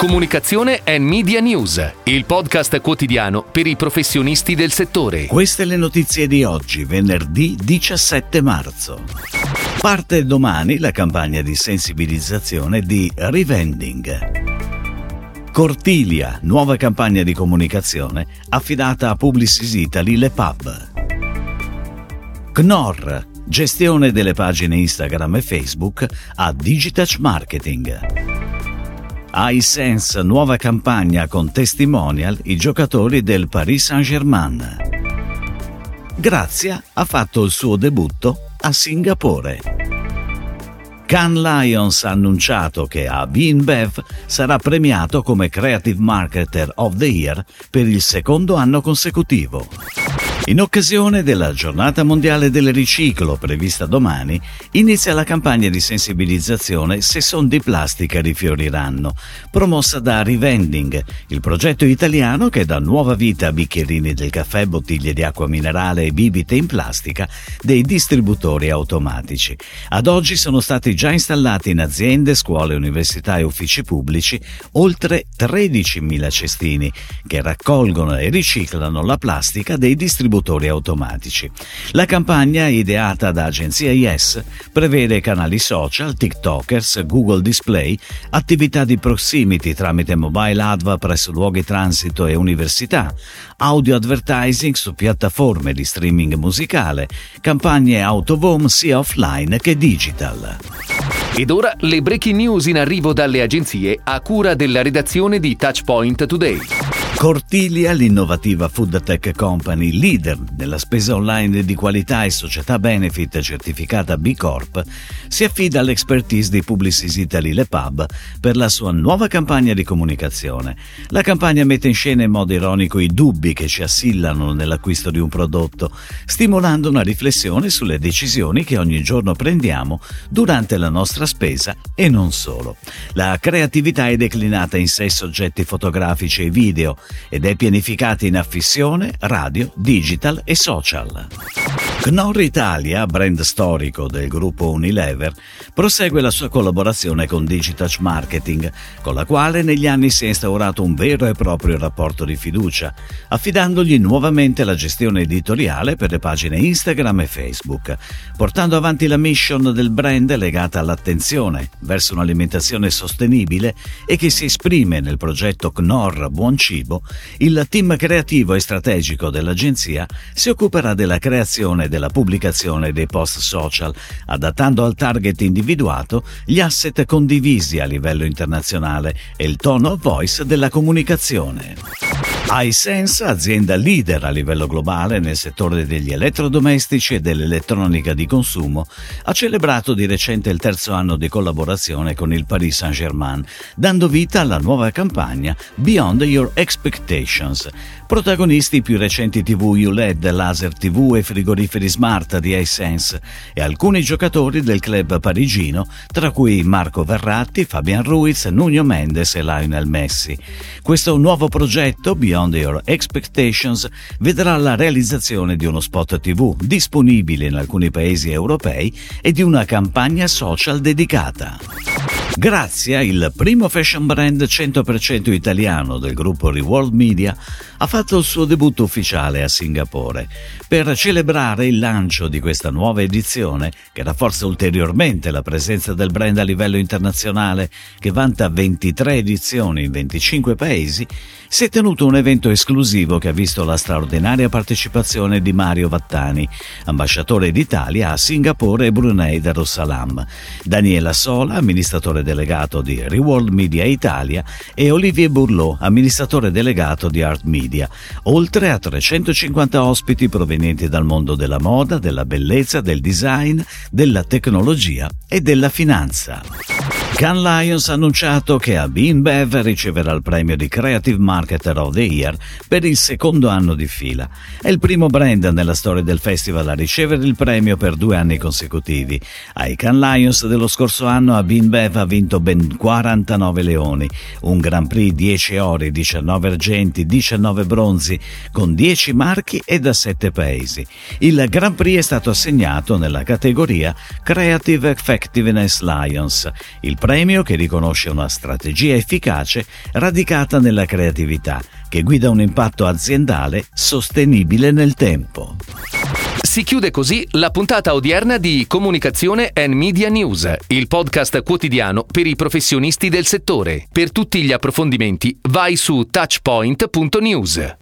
Comunicazione e Media News, il podcast quotidiano per i professionisti del settore. Queste le notizie di oggi, venerdì 17 marzo. Parte domani la campagna di sensibilizzazione di Revending. Cortilia, nuova campagna di comunicazione affidata a Publicis Italy Le Pub. Knorr, gestione delle pagine Instagram e Facebook a Digitouch Marketing iSense nuova campagna con testimonial i giocatori del Paris Saint-Germain. Grazia ha fatto il suo debutto a Singapore. Can Lions ha annunciato che a BinBev sarà premiato come Creative Marketer of the Year per il secondo anno consecutivo. In occasione della giornata mondiale del riciclo prevista domani, inizia la campagna di sensibilizzazione Se son di plastica rifioriranno, promossa da Revending, il progetto italiano che dà nuova vita a bicchierini del caffè, bottiglie di acqua minerale e bibite in plastica dei distributori automatici. Ad oggi sono stati già installati in aziende, scuole, università e uffici pubblici oltre 13.000 cestini che raccolgono e riciclano la plastica dei distributori distributori automatici. La campagna, ideata da agenzia Yes, prevede canali social, TikTokers, Google Display, attività di proximity tramite mobile adva presso luoghi transito e università, audio advertising su piattaforme di streaming musicale, campagne home sia offline che digital. Ed ora le breaking news in arrivo dalle agenzie a cura della redazione di Touchpoint Today. Cortilia, l'innovativa food tech company leader nella spesa online di qualità e società benefit certificata B Corp, si affida all'expertise di Publicis Italy Le Pub per la sua nuova campagna di comunicazione. La campagna mette in scena in modo ironico i dubbi che ci assillano nell'acquisto di un prodotto, stimolando una riflessione sulle decisioni che ogni giorno prendiamo durante la nostra spesa e non solo. La creatività è declinata in sei soggetti fotografici e video ed è pianificata in affissione, radio, digital e social. Knorr Italia, brand storico del gruppo Unilever, prosegue la sua collaborazione con Digitouch Marketing, con la quale negli anni si è instaurato un vero e proprio rapporto di fiducia, affidandogli nuovamente la gestione editoriale per le pagine Instagram e Facebook, portando avanti la mission del brand legata all'attenzione verso un'alimentazione sostenibile e che si esprime nel progetto Knorr Buon Cibo, il team creativo e strategico dell'agenzia si occuperà della creazione della pubblicazione dei post social, adattando al target individuato gli asset condivisi a livello internazionale e il tone of voice della comunicazione iSense, azienda leader a livello globale nel settore degli elettrodomestici e dell'elettronica di consumo, ha celebrato di recente il terzo anno di collaborazione con il Paris Saint-Germain, dando vita alla nuova campagna Beyond Your Expectations. Protagonisti i più recenti TV ULED, laser TV e frigoriferi smart di iSense e alcuni giocatori del club parigino, tra cui Marco Verratti, Fabian Ruiz, Nuno Mendes e Lionel Messi. Questo nuovo progetto, Beyond Beyond Your Expectations vedrà la realizzazione di uno spot TV disponibile in alcuni paesi europei e di una campagna social dedicata. Grazia, il primo fashion brand 100% italiano del gruppo Reworld Media, ha fatto il suo debutto ufficiale a Singapore. Per celebrare il lancio di questa nuova edizione, che rafforza ulteriormente la presenza del brand a livello internazionale, che vanta 23 edizioni in 25 paesi, si è tenuto un evento esclusivo che ha visto la straordinaria partecipazione di Mario Vattani, ambasciatore d'Italia a Singapore e Brunei Darussalam, Daniela Sola, amministratore delegato di Reworld Media Italia e Olivier Bourlot, amministratore delegato di Art Media, oltre a 350 ospiti provenienti dal mondo della moda, della bellezza, del design, della tecnologia e della finanza. Can Lions ha annunciato che a BeanBev riceverà il premio di Creative Marketer of the Year per il secondo anno di fila. È il primo brand nella storia del festival a ricevere il premio per due anni consecutivi. Ai Can Lions dello scorso anno a BeanBev ha vinto ben 49 leoni, un Grand Prix 10 ori, 19 argenti, 19 bronzi, con 10 marchi e da 7 paesi. Il Grand Prix è stato assegnato nella categoria Creative Effectiveness Lions. Il premio che riconosce una strategia efficace radicata nella creatività, che guida un impatto aziendale sostenibile nel tempo. Si chiude così la puntata odierna di Comunicazione and Media News, il podcast quotidiano per i professionisti del settore. Per tutti gli approfondimenti vai su touchpoint.news.